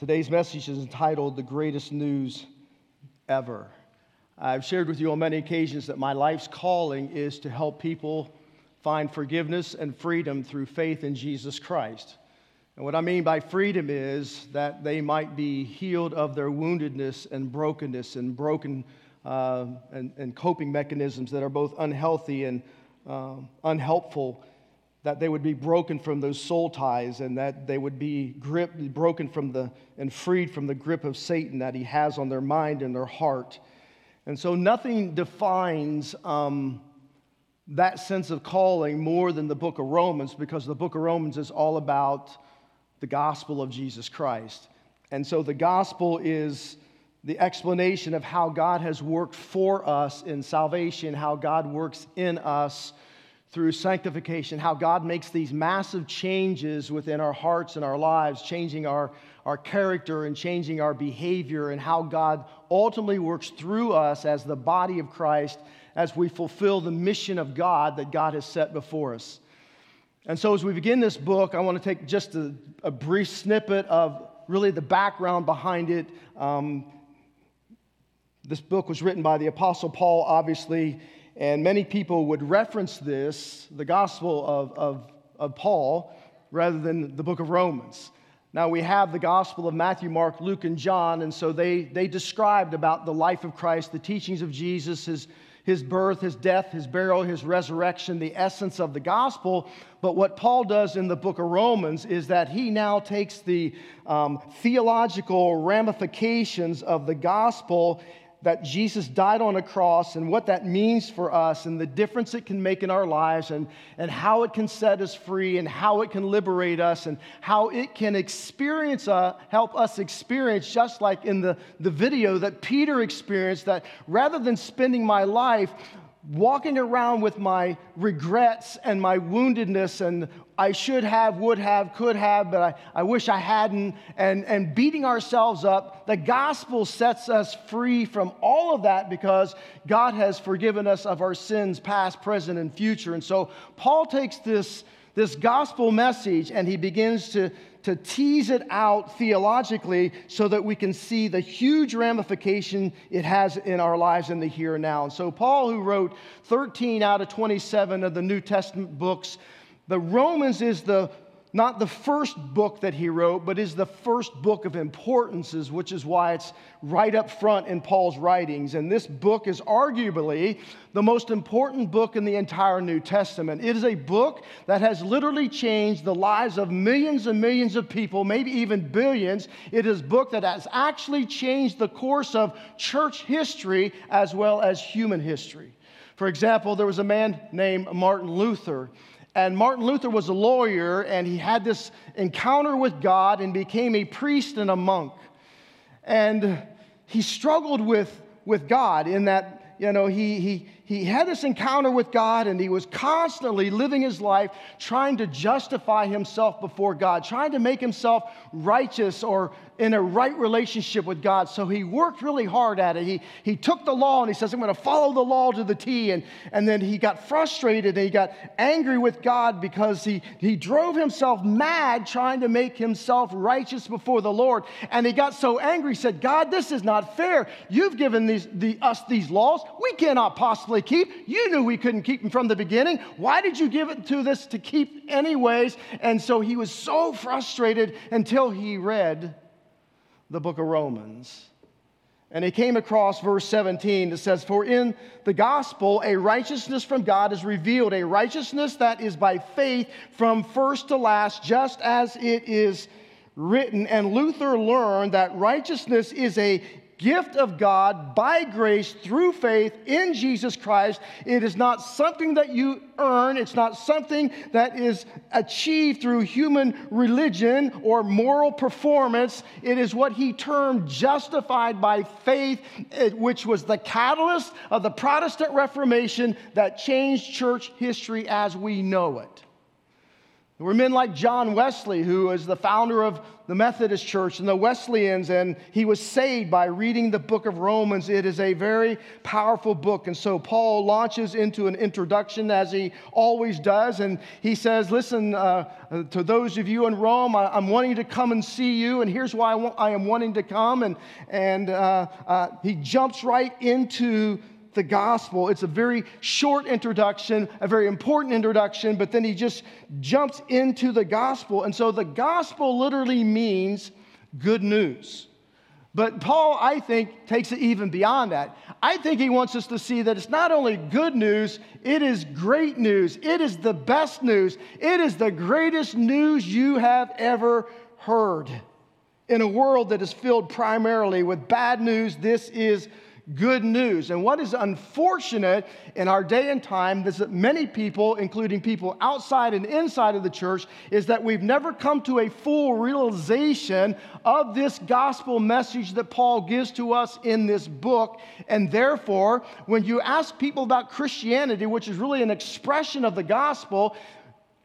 Today's message is entitled The Greatest News Ever. I've shared with you on many occasions that my life's calling is to help people find forgiveness and freedom through faith in Jesus Christ. And what I mean by freedom is that they might be healed of their woundedness and brokenness and broken uh, and, and, coping mechanisms that are both unhealthy and uh, unhelpful that they would be broken from those soul ties and that they would be broken from the, and freed from the grip of Satan that he has on their mind and their heart. And so nothing defines um, that sense of calling more than the book of Romans because the book of Romans is all about the gospel of Jesus Christ. And so the gospel is the explanation of how God has worked for us in salvation, how God works in us through sanctification, how God makes these massive changes within our hearts and our lives, changing our, our character and changing our behavior, and how God ultimately works through us as the body of Christ as we fulfill the mission of God that God has set before us. And so, as we begin this book, I want to take just a, a brief snippet of really the background behind it. Um, this book was written by the Apostle Paul, obviously and many people would reference this, the Gospel of, of, of Paul, rather than the book of Romans. Now, we have the Gospel of Matthew, Mark, Luke, and John, and so they, they described about the life of Christ, the teachings of Jesus, his, his birth, his death, his burial, his resurrection, the essence of the gospel. But what Paul does in the book of Romans is that he now takes the um, theological ramifications of the gospel that Jesus died on a cross and what that means for us and the difference it can make in our lives and, and how it can set us free and how it can liberate us and how it can experience uh, help us experience just like in the, the video that Peter experienced that rather than spending my life walking around with my regrets and my woundedness and I should have, would have, could have, but I, I wish I hadn't, and, and beating ourselves up. The gospel sets us free from all of that because God has forgiven us of our sins, past, present, and future. And so Paul takes this, this gospel message and he begins to, to tease it out theologically so that we can see the huge ramification it has in our lives in the here and now. And so, Paul, who wrote 13 out of 27 of the New Testament books, the Romans is the not the first book that he wrote, but is the first book of importances, which is why it's right up front in Paul's writings. And this book is arguably the most important book in the entire New Testament. It is a book that has literally changed the lives of millions and millions of people, maybe even billions. It is a book that has actually changed the course of church history as well as human history. For example, there was a man named Martin Luther. And Martin Luther was a lawyer, and he had this encounter with God and became a priest and a monk. And he struggled with, with God in that, you know, he, he, he had this encounter with God and he was constantly living his life trying to justify himself before God, trying to make himself righteous or in a right relationship with God. So he worked really hard at it. He, he took the law and he says, I'm going to follow the law to the T. And, and then he got frustrated and he got angry with God because he, he drove himself mad trying to make himself righteous before the Lord. And he got so angry, he said, God, this is not fair. You've given these, the, us these laws. We cannot possibly keep. You knew we couldn't keep them from the beginning. Why did you give it to this to keep anyways? And so he was so frustrated until he read the book of Romans. And he came across verse 17 that says, For in the gospel a righteousness from God is revealed, a righteousness that is by faith from first to last, just as it is written. And Luther learned that righteousness is a gift of God by grace through faith in Jesus Christ. It is not something that you earn, it's not something that is achieved through human religion or moral performance. It is what he termed justified by faith, eh, which was the catalyst of the Protestant Reformation that changed church history as we know it. There were men like John Wesley, who is the founder of the Methodist Church and the Wesleyans, and he was saved by reading the book of Romans. It is a very powerful book. And so Paul launches into an introduction, as he always does, and he says, Listen, uh, to those of you in Rome, I, am wanting to come and see you, and here's why I, want, I am wanting to come. And, and uh, uh, he jumps right into the gospel. It's a very short introduction, a very important introduction, but then he just jumps into the gospel. And so the gospel literally means good news. But Paul, I think, takes it even beyond that. I think he wants us to see that it's not only good news, it is great news. It is the best news. It is the greatest news you have ever heard. In a world that is filled primarily with bad news, this is good news. And what is unfortunate in our day and time is that many people, including people outside and inside of the church, is that we've never come to a full realization of this gospel message that Paul gives to us in this book. And therefore, when you ask people about Christianity, which is really an expression of the gospel,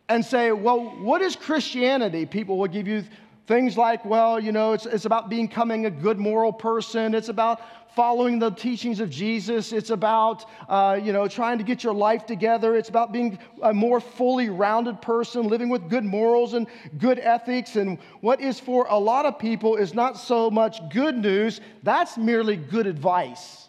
and say, well, what is Christianity? People will give you things like, well, you know, it's, it's about becoming a good moral person. It's about following the teachings of Jesus. It's about, uh, you know, trying to get your life together. It's about being a more fully rounded person, living with good morals and good ethics. And what is for a lot of people is not so much good news, that's merely good advice.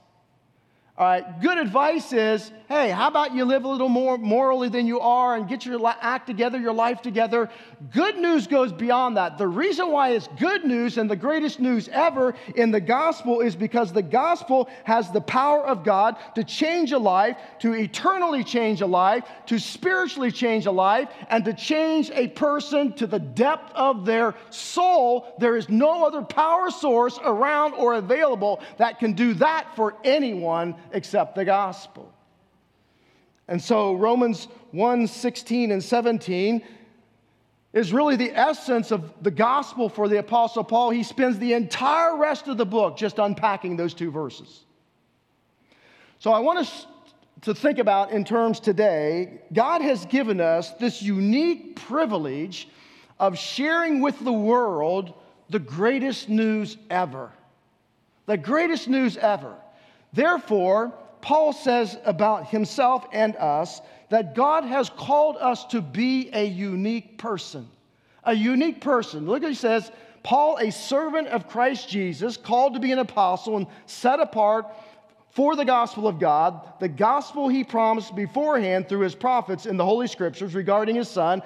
All right, good advice is hey, how about you live a little more morally than you are and get your act together, your life together? Good news goes beyond that. The reason why it's good news and the greatest news ever in the gospel is because the gospel has the power of God to change a life, to eternally change a life, to spiritually change a life, and to change a person to the depth of their soul. There is no other power source around or available that can do that for anyone except the gospel. And so Romans 1 16 and 17 is really the essence of the gospel for the Apostle Paul. He spends the entire rest of the book just unpacking those two verses. So I want us to think about in terms today God has given us this unique privilege of sharing with the world the greatest news ever. The greatest news ever. Therefore, Paul says about himself and us that God has called us to be a unique person. A unique person. Look what he says Paul, a servant of Christ Jesus, called to be an apostle and set apart for the gospel of God, the gospel he promised beforehand through his prophets in the Holy Scriptures regarding his son,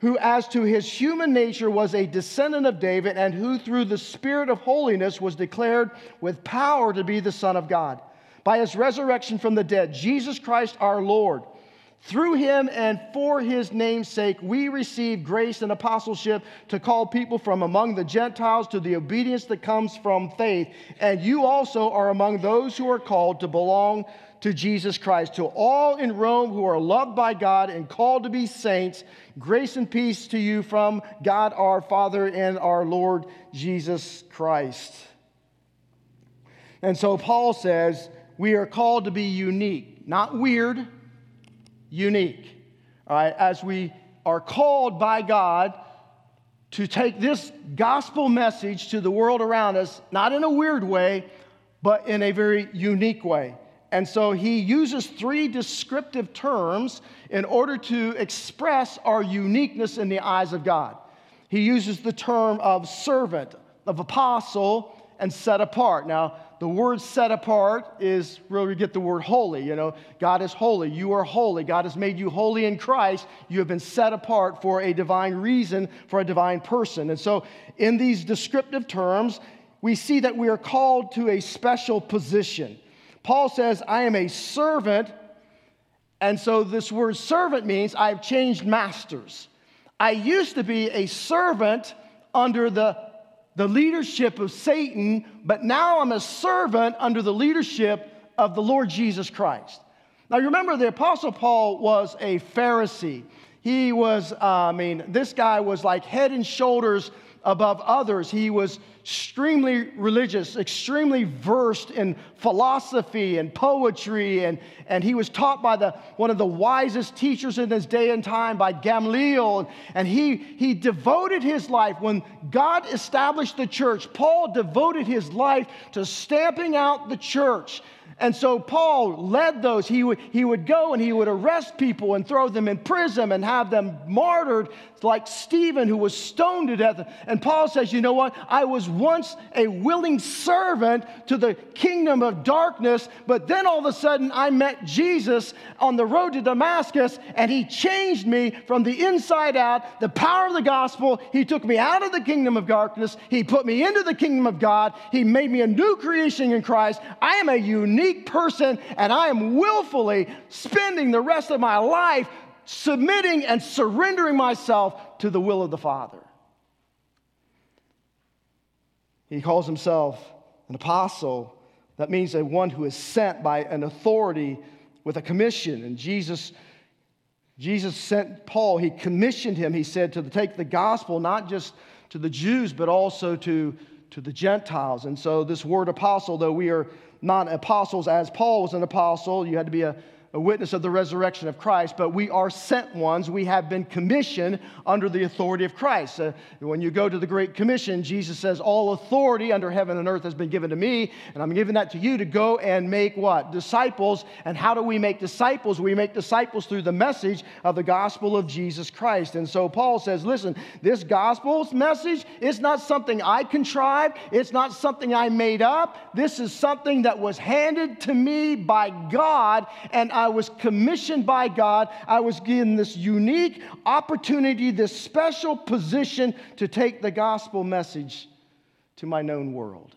who, as to his human nature, was a descendant of David, and who, through the Spirit of holiness, was declared with power to be the Son of God by his resurrection from the dead, Jesus Christ our Lord. Through him and for his name's sake, we receive grace and apostleship to call people from among the Gentiles to the obedience that comes from faith. And you also are among those who are called to belong to Jesus Christ. To all in Rome who are loved by God and called to be saints, grace and peace to you from God our Father and our Lord Jesus Christ. And so Paul says, we are called to be unique, not weird, unique. All right, as we are called by God to take this gospel message to the world around us, not in a weird way, but in a very unique way. And so he uses three descriptive terms in order to express our uniqueness in the eyes of God. He uses the term of servant, of apostle, and set apart. Now, the word set apart is where we get the word holy. You know, God is holy. You are holy. God has made you holy in Christ. You have been set apart for a divine reason, for a divine person. And so, in these descriptive terms, we see that we are called to a special position. Paul says, I am a servant. And so, this word servant means I've changed masters. I used to be a servant under the the leadership of Satan, but now I'm a servant under the leadership of the Lord Jesus Christ. Now, you remember, the Apostle Paul was a Pharisee. He was, uh, I mean, this guy was like head and shoulders above others. He was extremely religious, extremely versed in philosophy and poetry, and, and he was taught by the, one of the wisest teachers in his day and time, by Gamaliel. And he, he devoted his life, when God established the church, Paul devoted his life to stamping out the church and so Paul led those. He would, he would go and he would arrest people and throw them in prison and have them martyred, like Stephen, who was stoned to death. And Paul says, You know what? I was once a willing servant to the kingdom of darkness, but then all of a sudden I met Jesus on the road to Damascus, and he changed me from the inside out. The power of the gospel, he took me out of the kingdom of darkness, he put me into the kingdom of God, he made me a new creation in Christ. I am a unique unique person, and I am willfully spending the rest of my life submitting and surrendering myself to the will of the Father. He calls himself an apostle. That means a one who is sent by an authority with a commission. And Jesus, Jesus sent Paul, he commissioned him, he said, to take the gospel not just to the Jews, but also to, to the Gentiles. And so, this word apostle, though we are not apostles as Paul was an apostle. You had to be a a witness of the resurrection of Christ, but we are sent ones. We have been commissioned under the authority of Christ. Uh, when you go to the Great Commission, Jesus says, All authority under heaven and earth has been given to me, and I'm giving that to you to go and make what? Disciples. And how do we make disciples? We make disciples through the message of the gospel of Jesus Christ. And so Paul says, Listen, this gospel's message is not something I contrived, it's not something I made up. This is something that was handed to me by God, and I I was commissioned by God. I was given this unique opportunity, this special position to take the gospel message to my known world.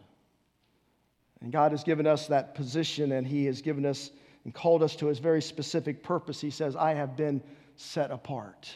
And God has given us that position, and He has given us and called us to His very specific purpose. He says, I have been set apart.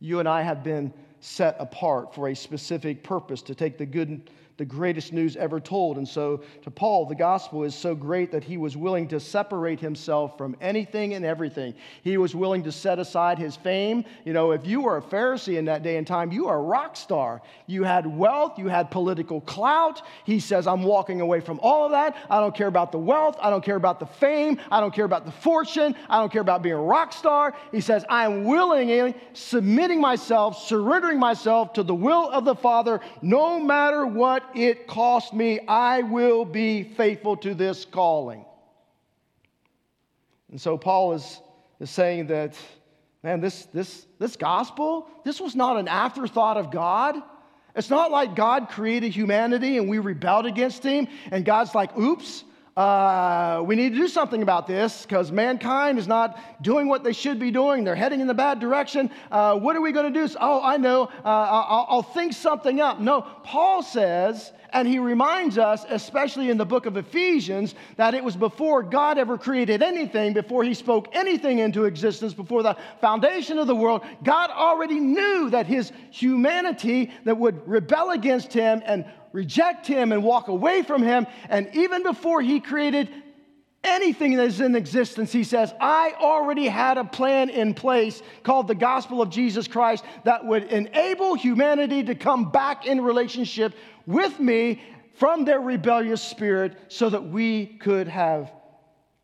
You and I have been set apart for a specific purpose to take the good the greatest news ever told. And so, to Paul, the gospel is so great that he was willing to separate himself from anything and everything. He was willing to set aside his fame. You know, if you were a Pharisee in that day and time, you are a rock star. You had wealth, you had political clout. He says, I'm walking away from all of that. I don't care about the wealth. I don't care about the fame. I don't care about the fortune. I don't care about being a rock star. He says, I am willingly submitting myself, surrendering myself to the will of the Father, no matter what it cost me, I will be faithful to this calling. And so Paul is, is saying that, man, this, this, this gospel, this was not an afterthought of God. It's not like God created humanity and we rebelled against him, and God's like, oops, uh, we need to do something about this because mankind is not doing what they should be doing. They're heading in the bad direction. Uh, what are we going to do? Oh, I know. Uh, I'll, I'll think something up. No, Paul says, and he reminds us, especially in the book of Ephesians, that it was before God ever created anything, before he spoke anything into existence, before the foundation of the world, God already knew that his humanity that would rebel against him and reject him and walk away from him. And even before he created anything that is in existence, he says, I already had a plan in place called the gospel of Jesus Christ that would enable humanity to come back in relationship with me from their rebellious spirit so that we could have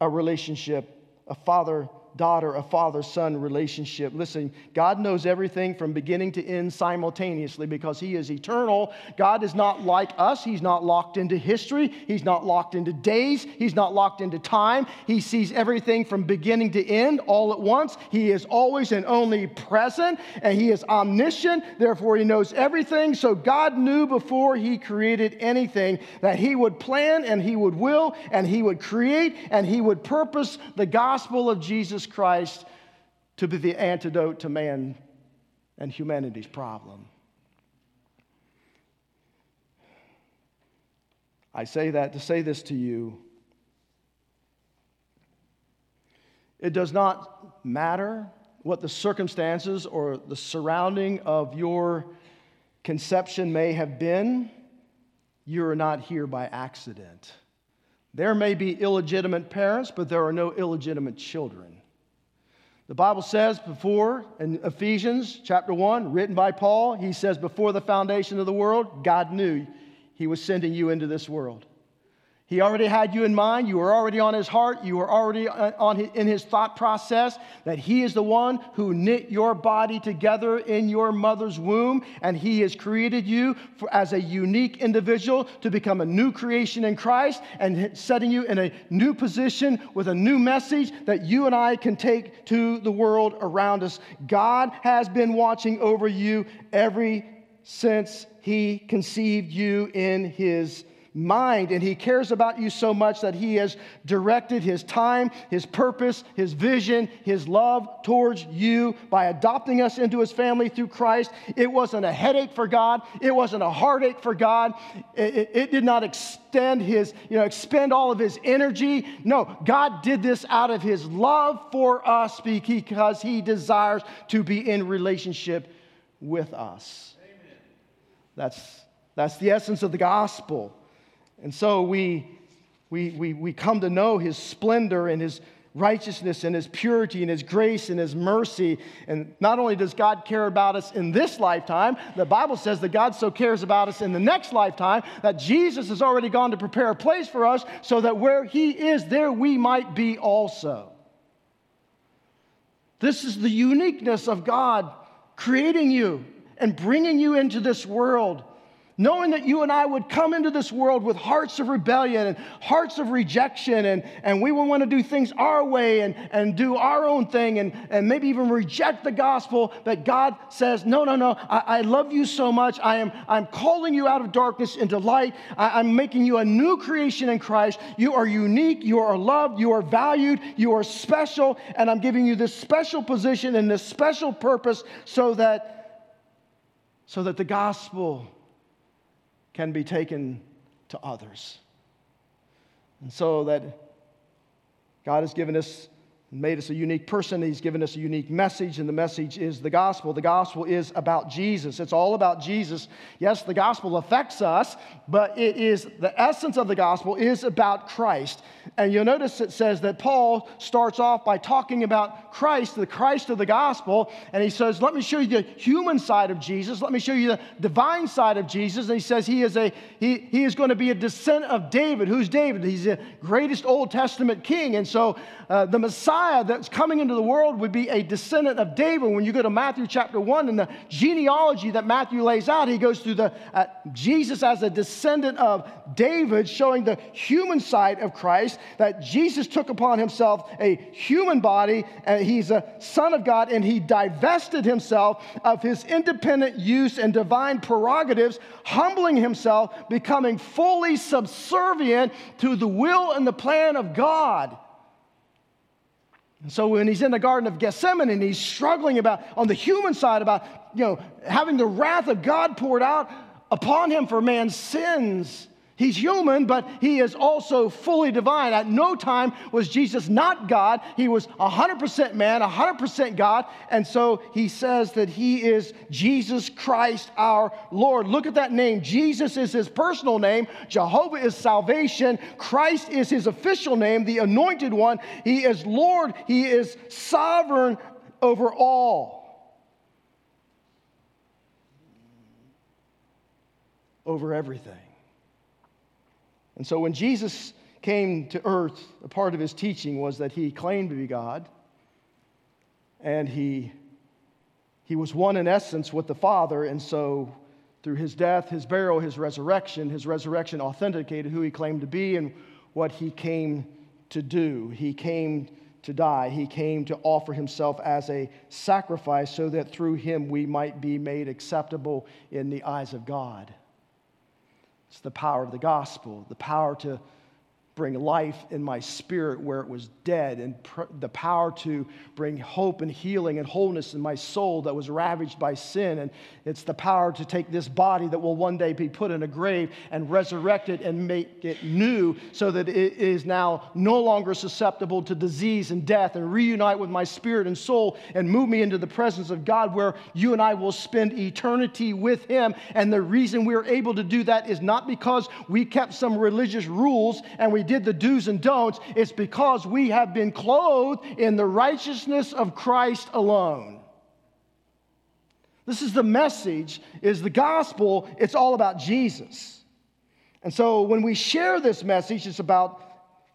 a relationship, a father daughter, a father son relationship. Listen, God knows everything from beginning to end simultaneously because He is eternal. God is not like us. He's not locked into history, He's not locked into days, He's not locked into time. He sees everything from beginning to end all at once. He is always and only present, and He is omniscient. Therefore, He knows everything. So, God knew before He created anything that He would plan and He would will and He would create and He would purpose the gospel of Jesus Christ to be the antidote to man and humanity's problem. I say that to say this to you. It does not matter what the circumstances or the surrounding of your conception may have been, you are not here by accident. There may be illegitimate parents, but there are no illegitimate children. The Bible says before in Ephesians chapter 1, written by Paul, he says, Before the foundation of the world, God knew he was sending you into this world. He already had you in mind. You were already on his heart. You were already uh, on his, in his thought process that he is the one who knit your body together in your mother's womb. And he has created you for, as a unique individual to become a new creation in Christ and setting you in a new position with a new message that you and I can take to the world around us. God has been watching over you every since he conceived you in his mind, and He cares about you so much that He has directed His time, His purpose, His vision, His love towards you by adopting us into His family through Christ. It wasn't a headache for God, it wasn't a heartache for God. It, it, it did not extend His, you know, expend all of His energy. No, God did this out of His love for us because He desires to be in relationship with us. Amen. That's, that's the essence of the gospel. And so we, we, we, we come to know his splendor and his righteousness and his purity and his grace and his mercy. And not only does God care about us in this lifetime, the Bible says that God so cares about us in the next lifetime that Jesus has already gone to prepare a place for us so that where he is, there we might be also. This is the uniqueness of God creating you and bringing you into this world knowing that you and I would come into this world with hearts of rebellion and hearts of rejection, and, and we would want to do things our way and, and do our own thing and, and maybe even reject the gospel. But God says, No, no, no, I, I love you so much. I am I'm calling you out of darkness into light. I, I'm making you a new creation in Christ. You are unique, you are loved, you are valued, you are special, and I'm giving you this special position and this special purpose so that so that the gospel can be taken to others. And so that God has given us made us a unique person. He's given us a unique message, and the message is the gospel. The gospel is about Jesus. It's all about Jesus. Yes, the gospel affects us, but it is the essence of the gospel is about Christ. And you'll notice it says that Paul starts off by talking about Christ, the Christ of the gospel, and he says, Let me show you the human side of Jesus. Let me show you the divine side of Jesus. And he says he is a he, he is going to be a descendant of David. Who's David? He's the greatest Old Testament king. And so uh, the Messiah that's coming into the world would be a descendant of David. When you go to Matthew chapter 1 and the genealogy that Matthew lays out, he goes through the uh, Jesus as a descendant of David, showing the human side of Christ, that Jesus took upon himself a human body, and he's a son of God, and he divested himself of his independent use and divine prerogatives, humbling himself, becoming fully subservient to the will and the plan of God. And so when he's in the Garden of Gethsemane and he's struggling about, on the human side, about, you know, having the wrath of God poured out upon him for man's sins, He's human, but he is also fully divine. At no time was Jesus not God. He was 100% man, 100% God. And so he says that he is Jesus Christ our Lord. Look at that name. Jesus is his personal name. Jehovah is salvation. Christ is his official name, the anointed one. He is Lord. He is sovereign over all. Over everything. And so when Jesus came to earth, a part of his teaching was that he claimed to be God and he, he was one in essence with the Father. And so through his death, his burial, his resurrection, his resurrection authenticated who he claimed to be and what he came to do. He came to die. He came to offer himself as a sacrifice so that through him we might be made acceptable in the eyes of God. It's the power of the gospel, the power to bring life in my spirit where it was dead, and pr- the power to bring hope and healing and wholeness in my soul that was ravaged by sin. And it's the power to take this body that will one day be put in a grave and resurrect it and make it new so that it is now no longer susceptible to disease and death and reunite with my spirit and soul and move me into the presence of God where you and I will spend eternity with Him. And the reason we're able to do that is not because we kept some religious rules and we did the do's and don'ts. It's because we have been clothed in the righteousness of Christ alone. This is the message is the gospel, it's all about Jesus. And so when we share this message, it's about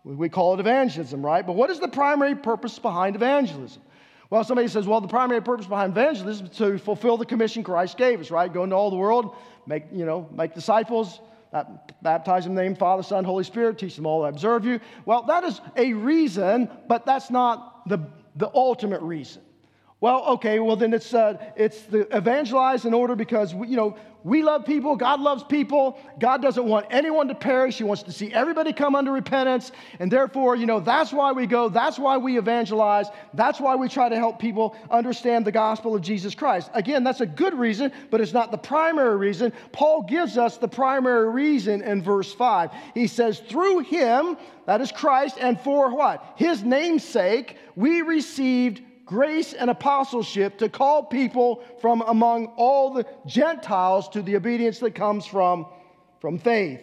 we call it evangelism, right? But what is the primary purpose behind evangelism? Well, somebody says, well, the primary purpose behind evangelism is to fulfill the commission Christ gave us, right? Go into all the world, make, you know, make disciples, baptize in the name Father, Son, Holy Spirit, teach them all to observe you. Well, that is a reason, but that's not the, the ultimate reason. Well, okay, well then it's, uh, it's the evangelize in order because, we, you know, we love people, God loves people. God doesn't want anyone to perish. He wants to see everybody come under repentance. And therefore, you know, that's why we go, that's why we evangelize, that's why we try to help people understand the gospel of Jesus Christ. Again, that's a good reason, but it's not the primary reason. Paul gives us the primary reason in verse 5. He says, Through him, that is Christ, and for what? His name's sake, we received grace and apostleship to call people from among all the Gentiles to the obedience that comes from, from faith.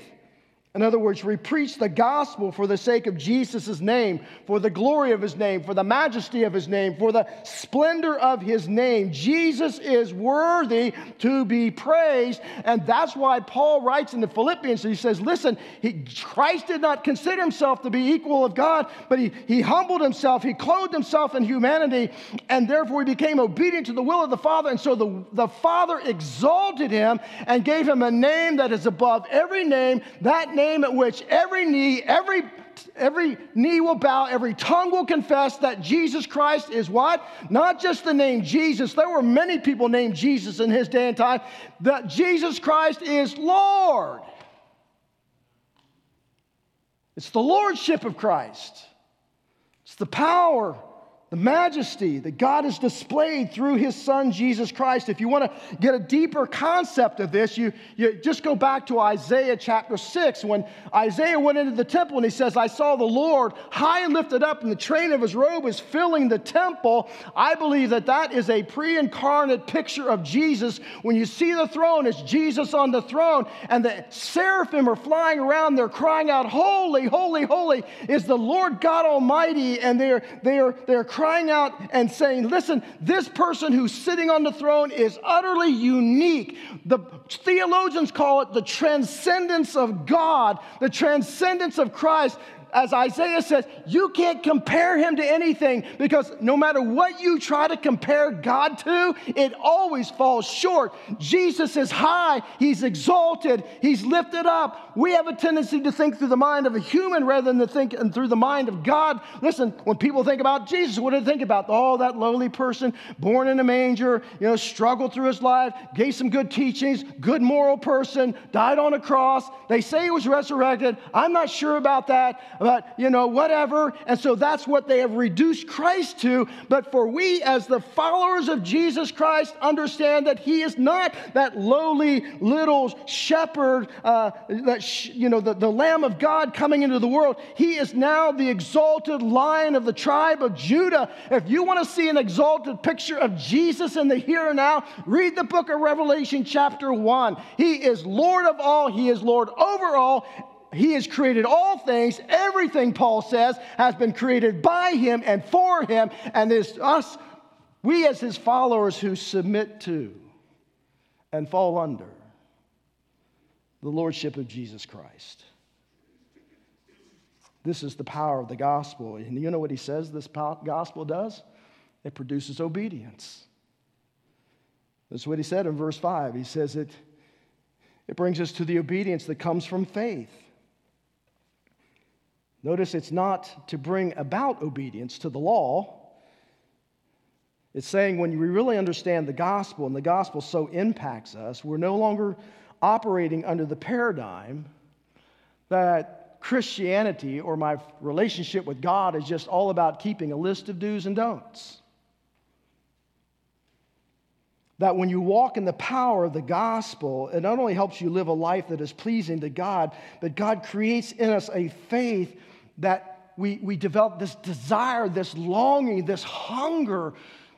In other words, we preach the gospel for the sake of Jesus' name, for the glory of his name, for the majesty of his name, for the splendor of his name. Jesus is worthy to be praised. And that's why Paul writes in the Philippians, he says, Listen, he, Christ did not consider himself to be equal of God, but he, he humbled himself, he clothed himself in humanity, and therefore he became obedient to the will of the Father. And so the, the Father exalted him and gave him a name that is above every name. That name name at which every knee, every every knee will bow, every tongue will confess that Jesus Christ is what? Not just the name Jesus. There were many people named Jesus in his day and time. That Jesus Christ is Lord. It's the lordship of Christ. It's the power the majesty that God has displayed through his son Jesus Christ. If you want to get a deeper concept of this, you, you just go back to Isaiah chapter 6 when Isaiah went into the temple and he says, I saw the Lord high and lifted up, and the train of his robe is filling the temple. I believe that that is a pre incarnate picture of Jesus. When you see the throne, it's Jesus on the throne, and the seraphim are flying around, they're crying out, Holy, holy, holy is the Lord God Almighty, and they're, they're, they're crying crying out and saying, Listen, this person who's sitting on the throne is utterly unique. The theologians call it the transcendence of God, the transcendence of Christ as Isaiah says, you can't compare him to anything because no matter what you try to compare God to, it always falls short. Jesus is high, he's exalted, he's lifted up. We have a tendency to think through the mind of a human rather than to think through the mind of God. Listen, when people think about Jesus, what do they think about? Oh, that lowly person, born in a manger, you know, struggled through his life, gave some good teachings, good moral person, died on a cross. They say he was resurrected. I'm not sure about that but you know, whatever. And so that's what they have reduced Christ to. But for we, as the followers of Jesus Christ, understand that He is not that lowly little shepherd, uh, that sh- you know, the, the Lamb of God coming into the world. He is now the exalted Lion of the tribe of Judah. If you want to see an exalted picture of Jesus in the here and now, read the book of Revelation, chapter one. He is Lord of all. He is Lord over all he has created all things. Everything, Paul says, has been created by him and for him. And it's us, we as his followers, who submit to and fall under the lordship of Jesus Christ. This is the power of the gospel. And you know what he says this gospel does? It produces obedience. That's what he said in verse 5. He says it, it brings us to the obedience that comes from faith. Notice it's not to bring about obedience to the law. It's saying when we really understand the gospel and the gospel so impacts us, we're no longer operating under the paradigm that Christianity or my relationship with God is just all about keeping a list of do's and don'ts. That when you walk in the power of the gospel, it not only helps you live a life that is pleasing to God, but God creates in us a faith that we, we develop this desire, this longing, this hunger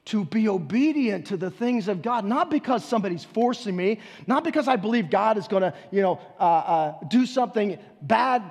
to be obedient to the things of God, not because somebody's forcing me, not because I believe God is going to, you know, uh, uh, do something bad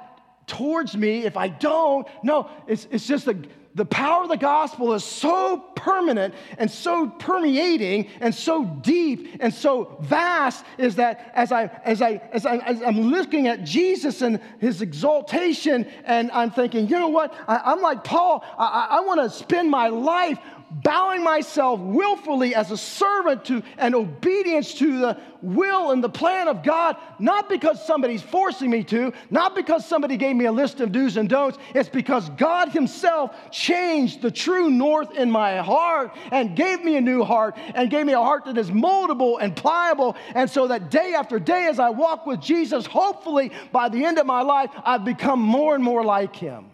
towards me if I don't. No, it's, it's just the, the power of the gospel is so permanent and so permeating and so deep and so vast is that as, I, as, I, as, I, as I'm looking at Jesus and his exaltation, and I'm thinking, you know what? I, am like Paul, I, I want to spend my life bowing myself willfully as a servant to and obedience to the will and the plan of God, not because somebody's forcing me to, not because somebody gave me a list of do's and don'ts. It's because God Himself changed the true north in my heart and gave me a new heart and gave me a heart that is moldable and pliable. And so that day after day, as I walk with Jesus, hopefully by the end of my life, I've become more and more like Him.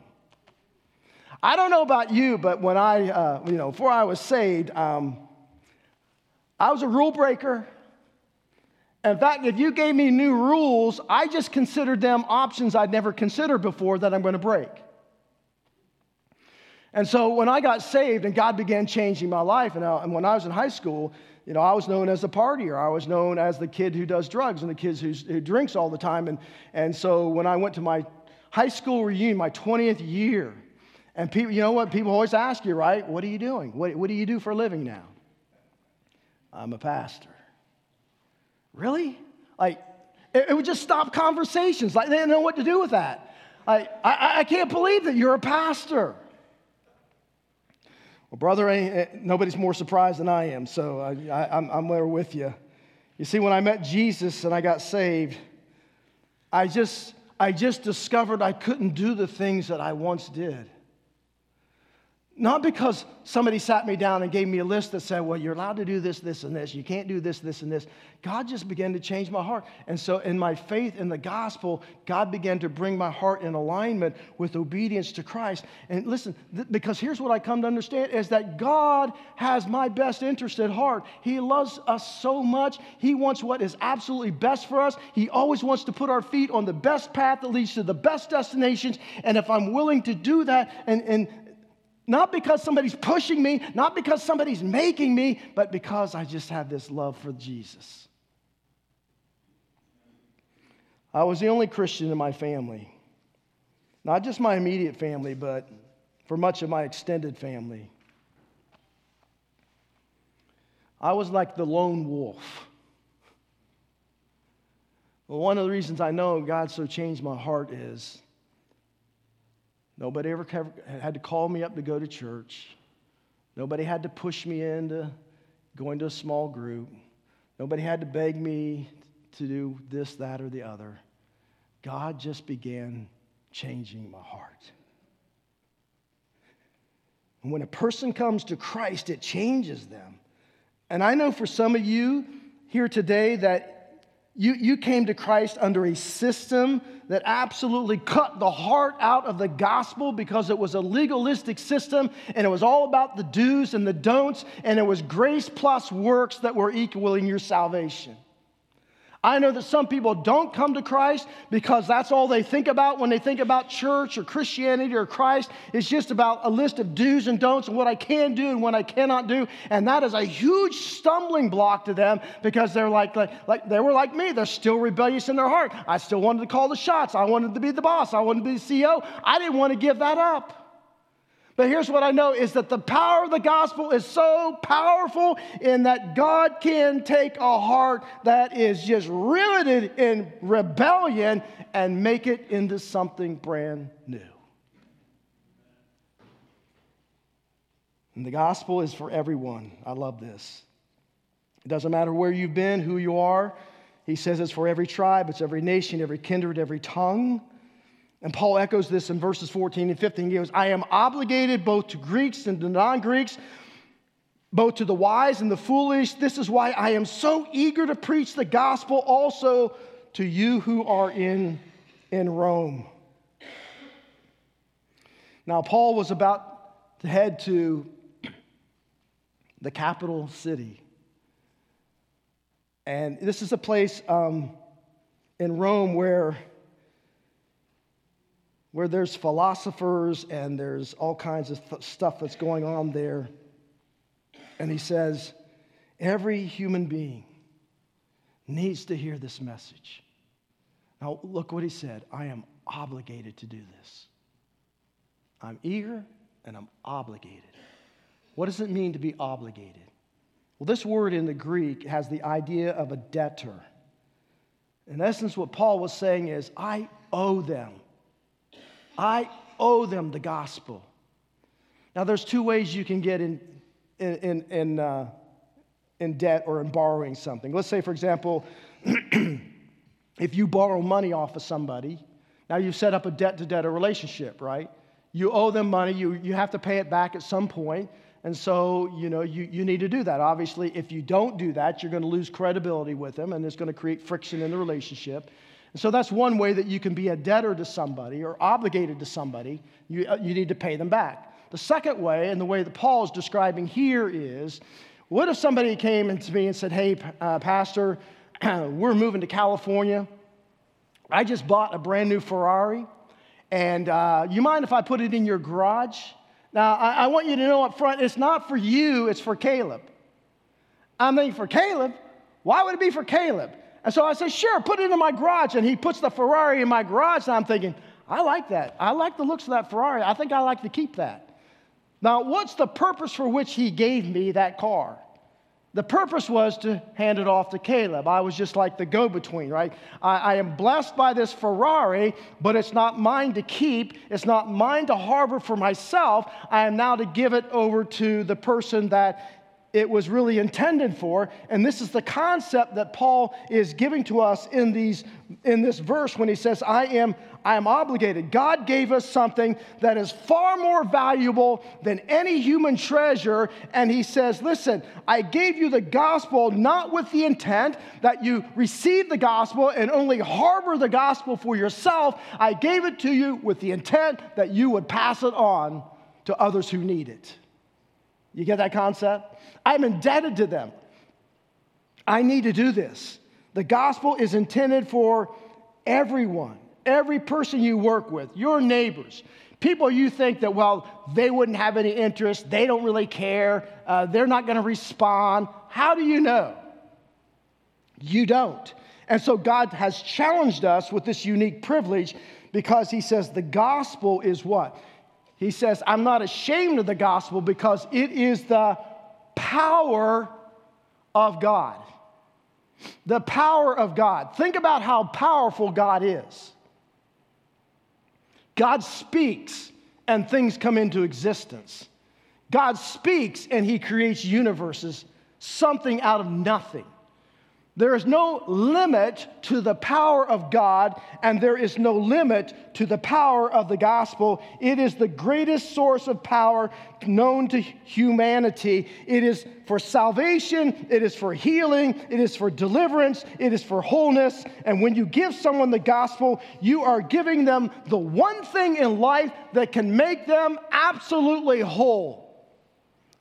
I don't know about you, but when I, uh, you know, before I was saved, um, I was a rule breaker. In fact, if you gave me new rules, I just considered them options I'd never considered before that I'm going to break. And so when I got saved and God began changing my life, and, uh, and when I was in high school, you know, I was known as a partier. I was known as the kid who does drugs and the kid who drinks all the time. And, and so when I went to my high school reunion, my 20th year, and people, you know what? People always ask you, right? What are you doing? What, what do you do for a living now? I'm a pastor. Really? Like, it, it would just stop conversations. Like, they didn't know what to do with that. I, I, I can't believe that you're a pastor. Well, brother, eh, nobody's more surprised than I am, so I, I, I'm, I'm there with you. You see, when I met Jesus and I got saved, I just, I just discovered I couldn't do the things that I once did. Not because somebody sat me down and gave me a list that said, well, you're allowed to do this, this, and this. You can't do this, this, and this. God just began to change my heart. And so, in my faith in the gospel, God began to bring my heart in alignment with obedience to Christ. And listen, th- because here's what I come to understand is that God has my best interest at heart. He loves us so much. He wants what is absolutely best for us. He always wants to put our feet on the best path that leads to the best destinations. And if I'm willing to do that and, and not because somebody's pushing me, not because somebody's making me, but because I just have this love for Jesus. I was the only Christian in my family. Not just my immediate family, but for much of my extended family. I was like the lone wolf. Well, one of the reasons I know God so changed my heart is Nobody ever had to call me up to go to church. Nobody had to push me into going to a small group. Nobody had to beg me to do this, that, or the other. God just began changing my heart. And when a person comes to Christ, it changes them. And I know for some of you here today that you, you came to Christ under a system that absolutely cut the heart out of the gospel because it was a legalistic system and it was all about the do's and the don'ts, and it was grace plus works that were equaling your salvation. I know that some people don't come to Christ because that's all they think about when they think about church or Christianity or Christ. It's just about a list of do's and don'ts and what I can do and what I cannot do. And that is a huge stumbling block to them because they're like, like, like they were like me. They're still rebellious in their heart. I still wanted to call the shots. I wanted to be the boss. I wanted to be the CEO. I didn't want to give that up. But here's what I know is that the power of the gospel is so powerful in that God can take a heart that is just riveted in rebellion and make it into something brand new. And the gospel is for everyone. I love this. It doesn't matter where you've been, who you are. He says it's for every tribe, it's every nation, every kindred, every tongue. And Paul echoes this in verses 14 and 15. He goes, I am obligated both to Greeks and to non Greeks, both to the wise and the foolish. This is why I am so eager to preach the gospel also to you who are in, in Rome. Now, Paul was about to head to the capital city. And this is a place um, in Rome where where there's philosophers and there's all kinds of th- stuff that's going on there. And he says, every human being needs to hear this message. Now, look what he said I am obligated to do this. I'm eager and I'm obligated. What does it mean to be obligated? Well, this word in the Greek has the idea of a debtor. In essence, what Paul was saying is, I owe them. I owe them the gospel. Now, there's two ways you can get in, in, in, uh, in debt or in borrowing something. Let's say, for example, if you borrow money off of somebody, now you've set up a debt to debtor relationship, right? You owe them money, you, you have to pay it back at some point, and so, you know, you, you need to do that. Obviously, if you don't do that, you're going to lose credibility with them, and it's going to create friction in the relationship. And so that's one way that you can be a debtor to somebody or obligated to somebody. You, uh, you need to pay them back. The second way, and the way that Paul is describing here, is what if somebody came to me and said, Hey, uh, Pastor, we're moving to California. I just bought a brand new Ferrari, and uh, you mind if I put it in your garage? Now, I, I want you to know up front, it's not for you, it's for Caleb. I'm thinking, for Caleb? Why would it be for Caleb? And so I said, sure, put it in my garage. And he puts the Ferrari in my garage, and I'm thinking, I like that. I like the looks of that Ferrari. I think I like to keep that. Now, what's the purpose for which he gave me that car? The purpose was to hand it off to Caleb. I was just like the go between, right? I, I, am blessed by this Ferrari, but it's not mine to keep. It's not mine to harbor for myself. I am now to give it over to the person that it was really intended for. And this is the concept that Paul is giving to us in, these, in this verse when he says, I am, I am obligated. God gave us something that is far more valuable than any human treasure. And he says, Listen, I gave you the gospel not with the intent that you receive the gospel and only harbor the gospel for yourself. I gave it to you with the intent that you would pass it on to others who need it. You get that concept? I'm indebted to them. I need to do this. The gospel is intended for everyone, every person you work with, your neighbors, people you think that, well, they wouldn't have any interest, they don't really care, uh, they're not going to respond. How do you know? You don't. And so God has challenged us with this unique privilege because He says the gospel is what? He says, I'm not ashamed of the gospel because it is the power of God. The power of God. Think about how powerful God is. God speaks and things come into existence. God speaks and he creates universes, something out of nothing. There is no limit to the power of God, and there is no limit to the power of the gospel. It is the greatest source of power known to humanity. It is for salvation, it is for healing, it is for deliverance, it is for wholeness. And when you give someone the gospel, you are giving them the one thing in life that can make them absolutely whole.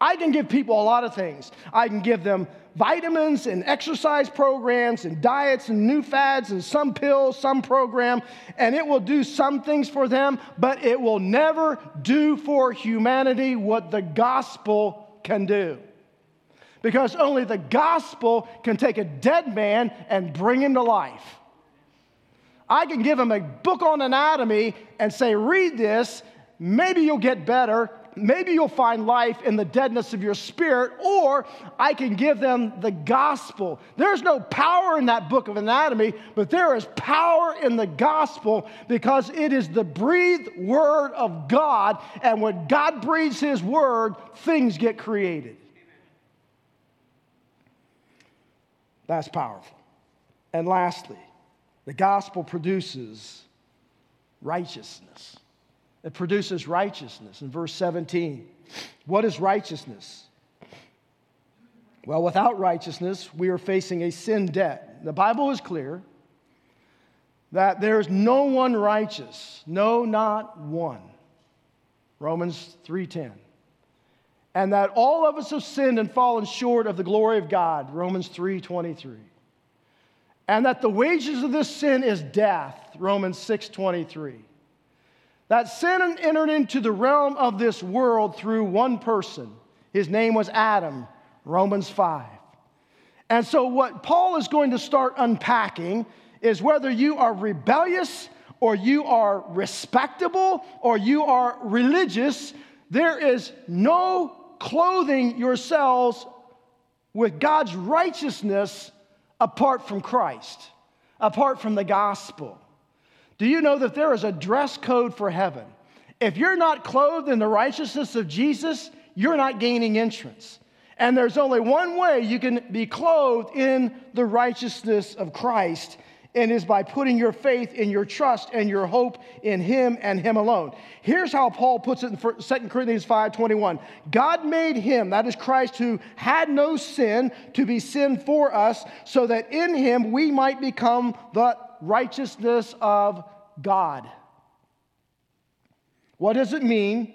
I can give people a lot of things. I can give them vitamins and exercise programs and diets and new fads and some pills, some program, and it will do some things for them, but it will never do for humanity what the gospel can do. Because only the gospel can take a dead man and bring him to life. I can give him a book on anatomy and say, read this, maybe you'll get better, maybe you'll find life in the deadness of your spirit, or I can give them the gospel. There's no power in that book of anatomy, but there is power in the gospel because it is the breathed word of God. And when God breathes his word, things get created. That's powerful. And lastly, the gospel produces righteousness. It produces righteousness. In verse 17, what is righteousness? Well, without righteousness, we are facing a sin debt. The Bible is clear that there's no one righteous, no, not one. Romans 3:10. And that all of us have sinned and fallen short of the glory of God, Romans 3:23. And that the wages of this sin is death, Romans 6:23. That sin entered into the realm of this world through one person. His name was Adam, Romans 5. And so, what Paul is going to start unpacking is whether you are rebellious or you are respectable or you are religious, there is no clothing yourselves with God's righteousness apart from Christ, apart from the gospel. Do you know that there is a dress code for heaven? If you're not clothed in the righteousness of Jesus, you're not gaining entrance. And there's only one way you can be clothed in the righteousness of Christ, and is by putting your faith in your trust and your hope in him and him alone. Here's how Paul puts it in 2 Corinthians 5:21. God made him, that is Christ who had no sin, to be sin for us, so that in him we might become the righteousness of God. What does it mean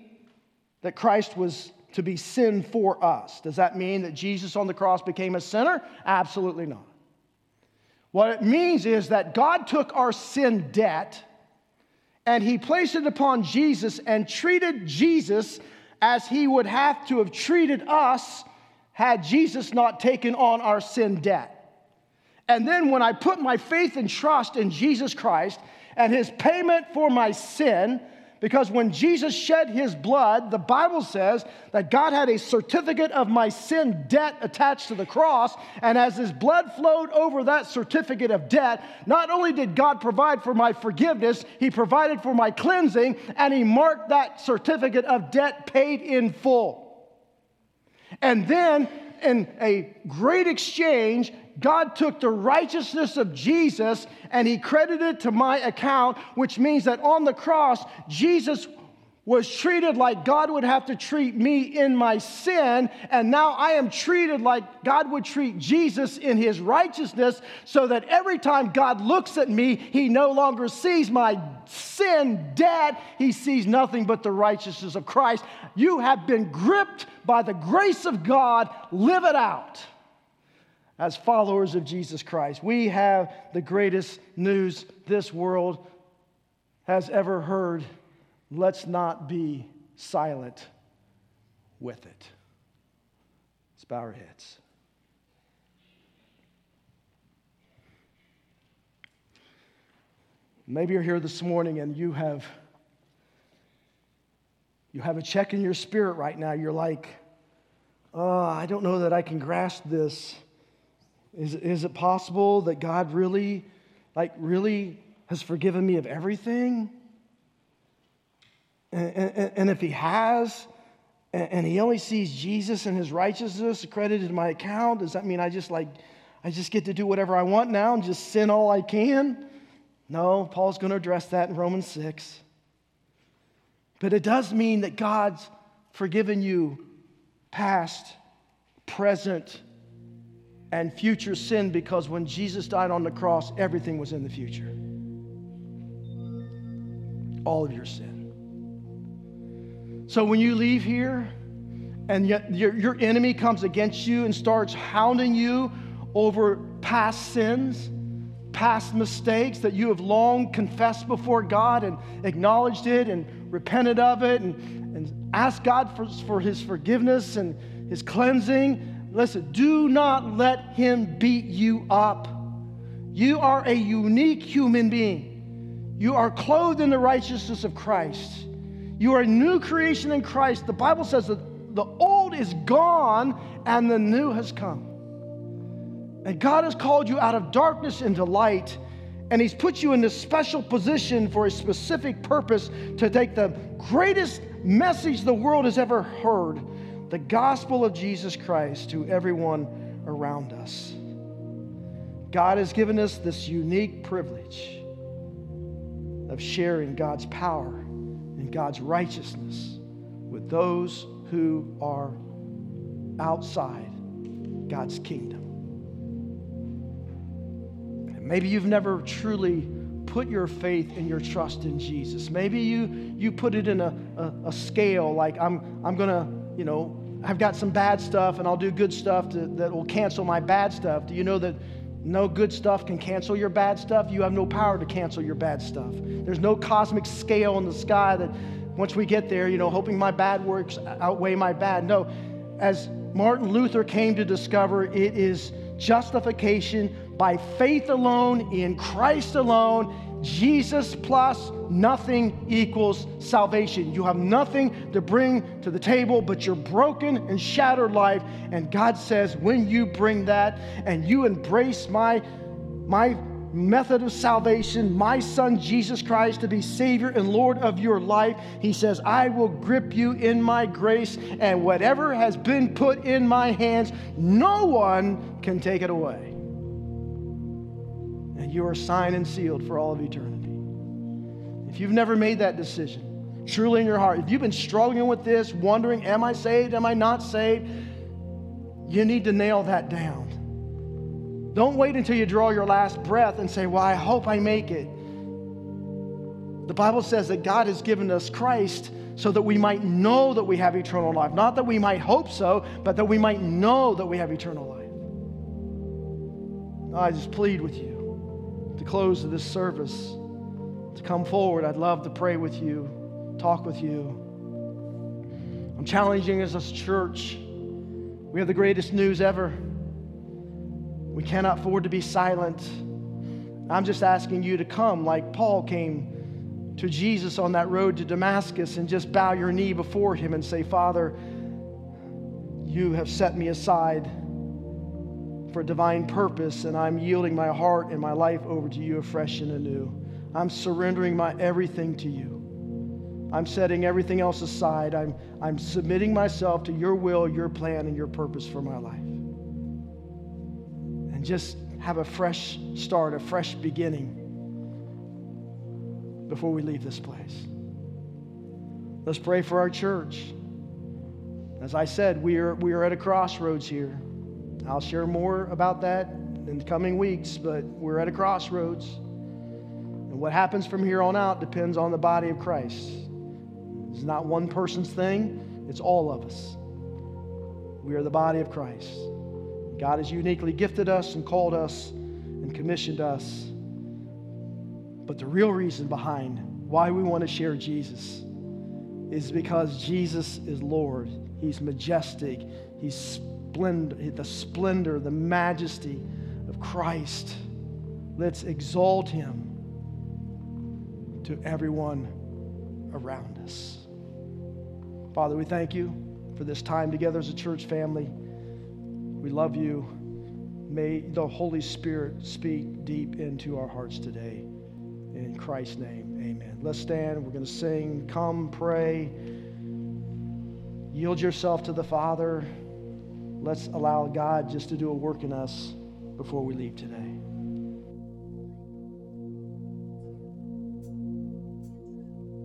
that Christ was to be sin for us? Does that mean that Jesus on the cross became a sinner? Absolutely not. What it means is that God took our sin debt and he placed it upon Jesus and treated Jesus as he would have to have treated us had Jesus not taken on our sin debt. And then when I put my faith and trust in Jesus Christ and his payment for my sin, because when Jesus shed his blood, the Bible says that God had a certificate of my sin debt attached to the cross. And as his blood flowed over that certificate of debt, not only did God provide for my forgiveness, he provided for my cleansing, and he marked that certificate of debt paid in full. And then, in a great exchange, God took the righteousness of Jesus and he credited it to my account, which means that on the cross, Jesus was treated like God would have to treat me in my sin, and now I am treated like God would treat Jesus in his righteousness, so that every time God looks at me, he no longer sees my sin dead, he sees nothing but the righteousness of Christ. You have been gripped by the grace of God, live it out as followers of Jesus Christ. We have the greatest news this world has ever heard. Let's not be silent with it. Let's bow our heads. Maybe you're here this morning and you have you have a check in your spirit right now. You're like, oh, I don't know that I can grasp this. Is, is it possible that God really, like, really has forgiven me of everything? And, and, and if He has, and, and He only sees Jesus and His righteousness accredited to my account, does that mean I just, like, I just get to do whatever I want now and just sin all I can? No, Paul's going to address that in Romans 6. But it does mean that God's forgiven you past, present, and future sin because when Jesus died on the cross, everything was in the future. All of your sin. So when you leave here and your, your enemy comes against you and starts hounding you over past sins, past mistakes that you have long confessed before God and acknowledged it and repented of it and, and asked God for, for his forgiveness and his cleansing Listen, do not let him beat you up. You are a unique human being. You are clothed in the righteousness of Christ. You are a new creation in Christ. The Bible says that the old is gone and the new has come. And God has called you out of darkness into light, and He's put you in this special position for a specific purpose to take the greatest message the world has ever heard the gospel of Jesus Christ to everyone around us. God has given us this unique privilege of sharing God's power and God's righteousness with those who are outside God's kingdom. maybe you've never truly put your faith and your trust in Jesus. Maybe you, you put it in a, a, a scale like, I'm, I'm going to, you know, I've got some bad stuff and I'll do good stuff to, that will cancel my bad stuff. Do you know that no good stuff can cancel your bad stuff? You have no power to cancel your bad stuff. There's no cosmic scale in the sky that once we get there, you know, hoping my bad works outweigh my bad. No, as Martin Luther came to discover, it is justification by faith alone, in Christ alone, Jesus plus nothing equals salvation. You have nothing to bring to the table but your broken and shattered life. And God says, when you bring that and you embrace my, my method of salvation, my son Jesus Christ to be Savior and Lord of your life, He says, I will grip you in my grace, and whatever has been put in my hands, no one can take it away and you are signed and sealed for all of eternity. If you've never made that decision, truly in your heart, if you've been struggling with this, wondering, am I saved? Am I not saved? You need to nail that down. Don't wait until you draw your last breath and say, Well, I hope I make it. The Bible says that God has given us Christ so that we might know that we have eternal life. Not that we might hope so, but that we might know that we have eternal life. I just plead with you the close of this service to come forward. I'd love to pray with you, talk with you. I'm challenging us as a church. We have the greatest news ever. We cannot afford to be silent. I'm just asking you to come like Paul came to Jesus on that road to Damascus and just bow your knee before him and say, Father, you have set me aside for divine purpose, and I'm yielding my heart and my life over to you afresh and anew. I'm surrendering my everything to you. I'm setting everything else aside. I'm, I'm submitting myself to your will, your plan, and your purpose for my life. And just have a fresh start, a fresh beginning before we leave this place. Let's pray for our church. As I said, we are, we are at a crossroads here. I'll share more about that in the coming weeks, but we're at a crossroads. And what happens from here on out depends on the body of Christ. It's not one person's thing, it's all of us. We are the body of Christ. God has uniquely gifted us and called us and commissioned us. But the real reason behind why we want to share Jesus is because Jesus is Lord. He's majestic. He's splendor, the splendor, the majesty of Christ. Let's exalt him to everyone around us. Father, we thank you for this time together as a church family. We love you. May the Holy Spirit speak deep into our hearts today. In Christ's name, amen. Let's stand. We're going to sing, Come, Pray. Yield yourself to the Father let's allow God just to do a work in us before we leave today.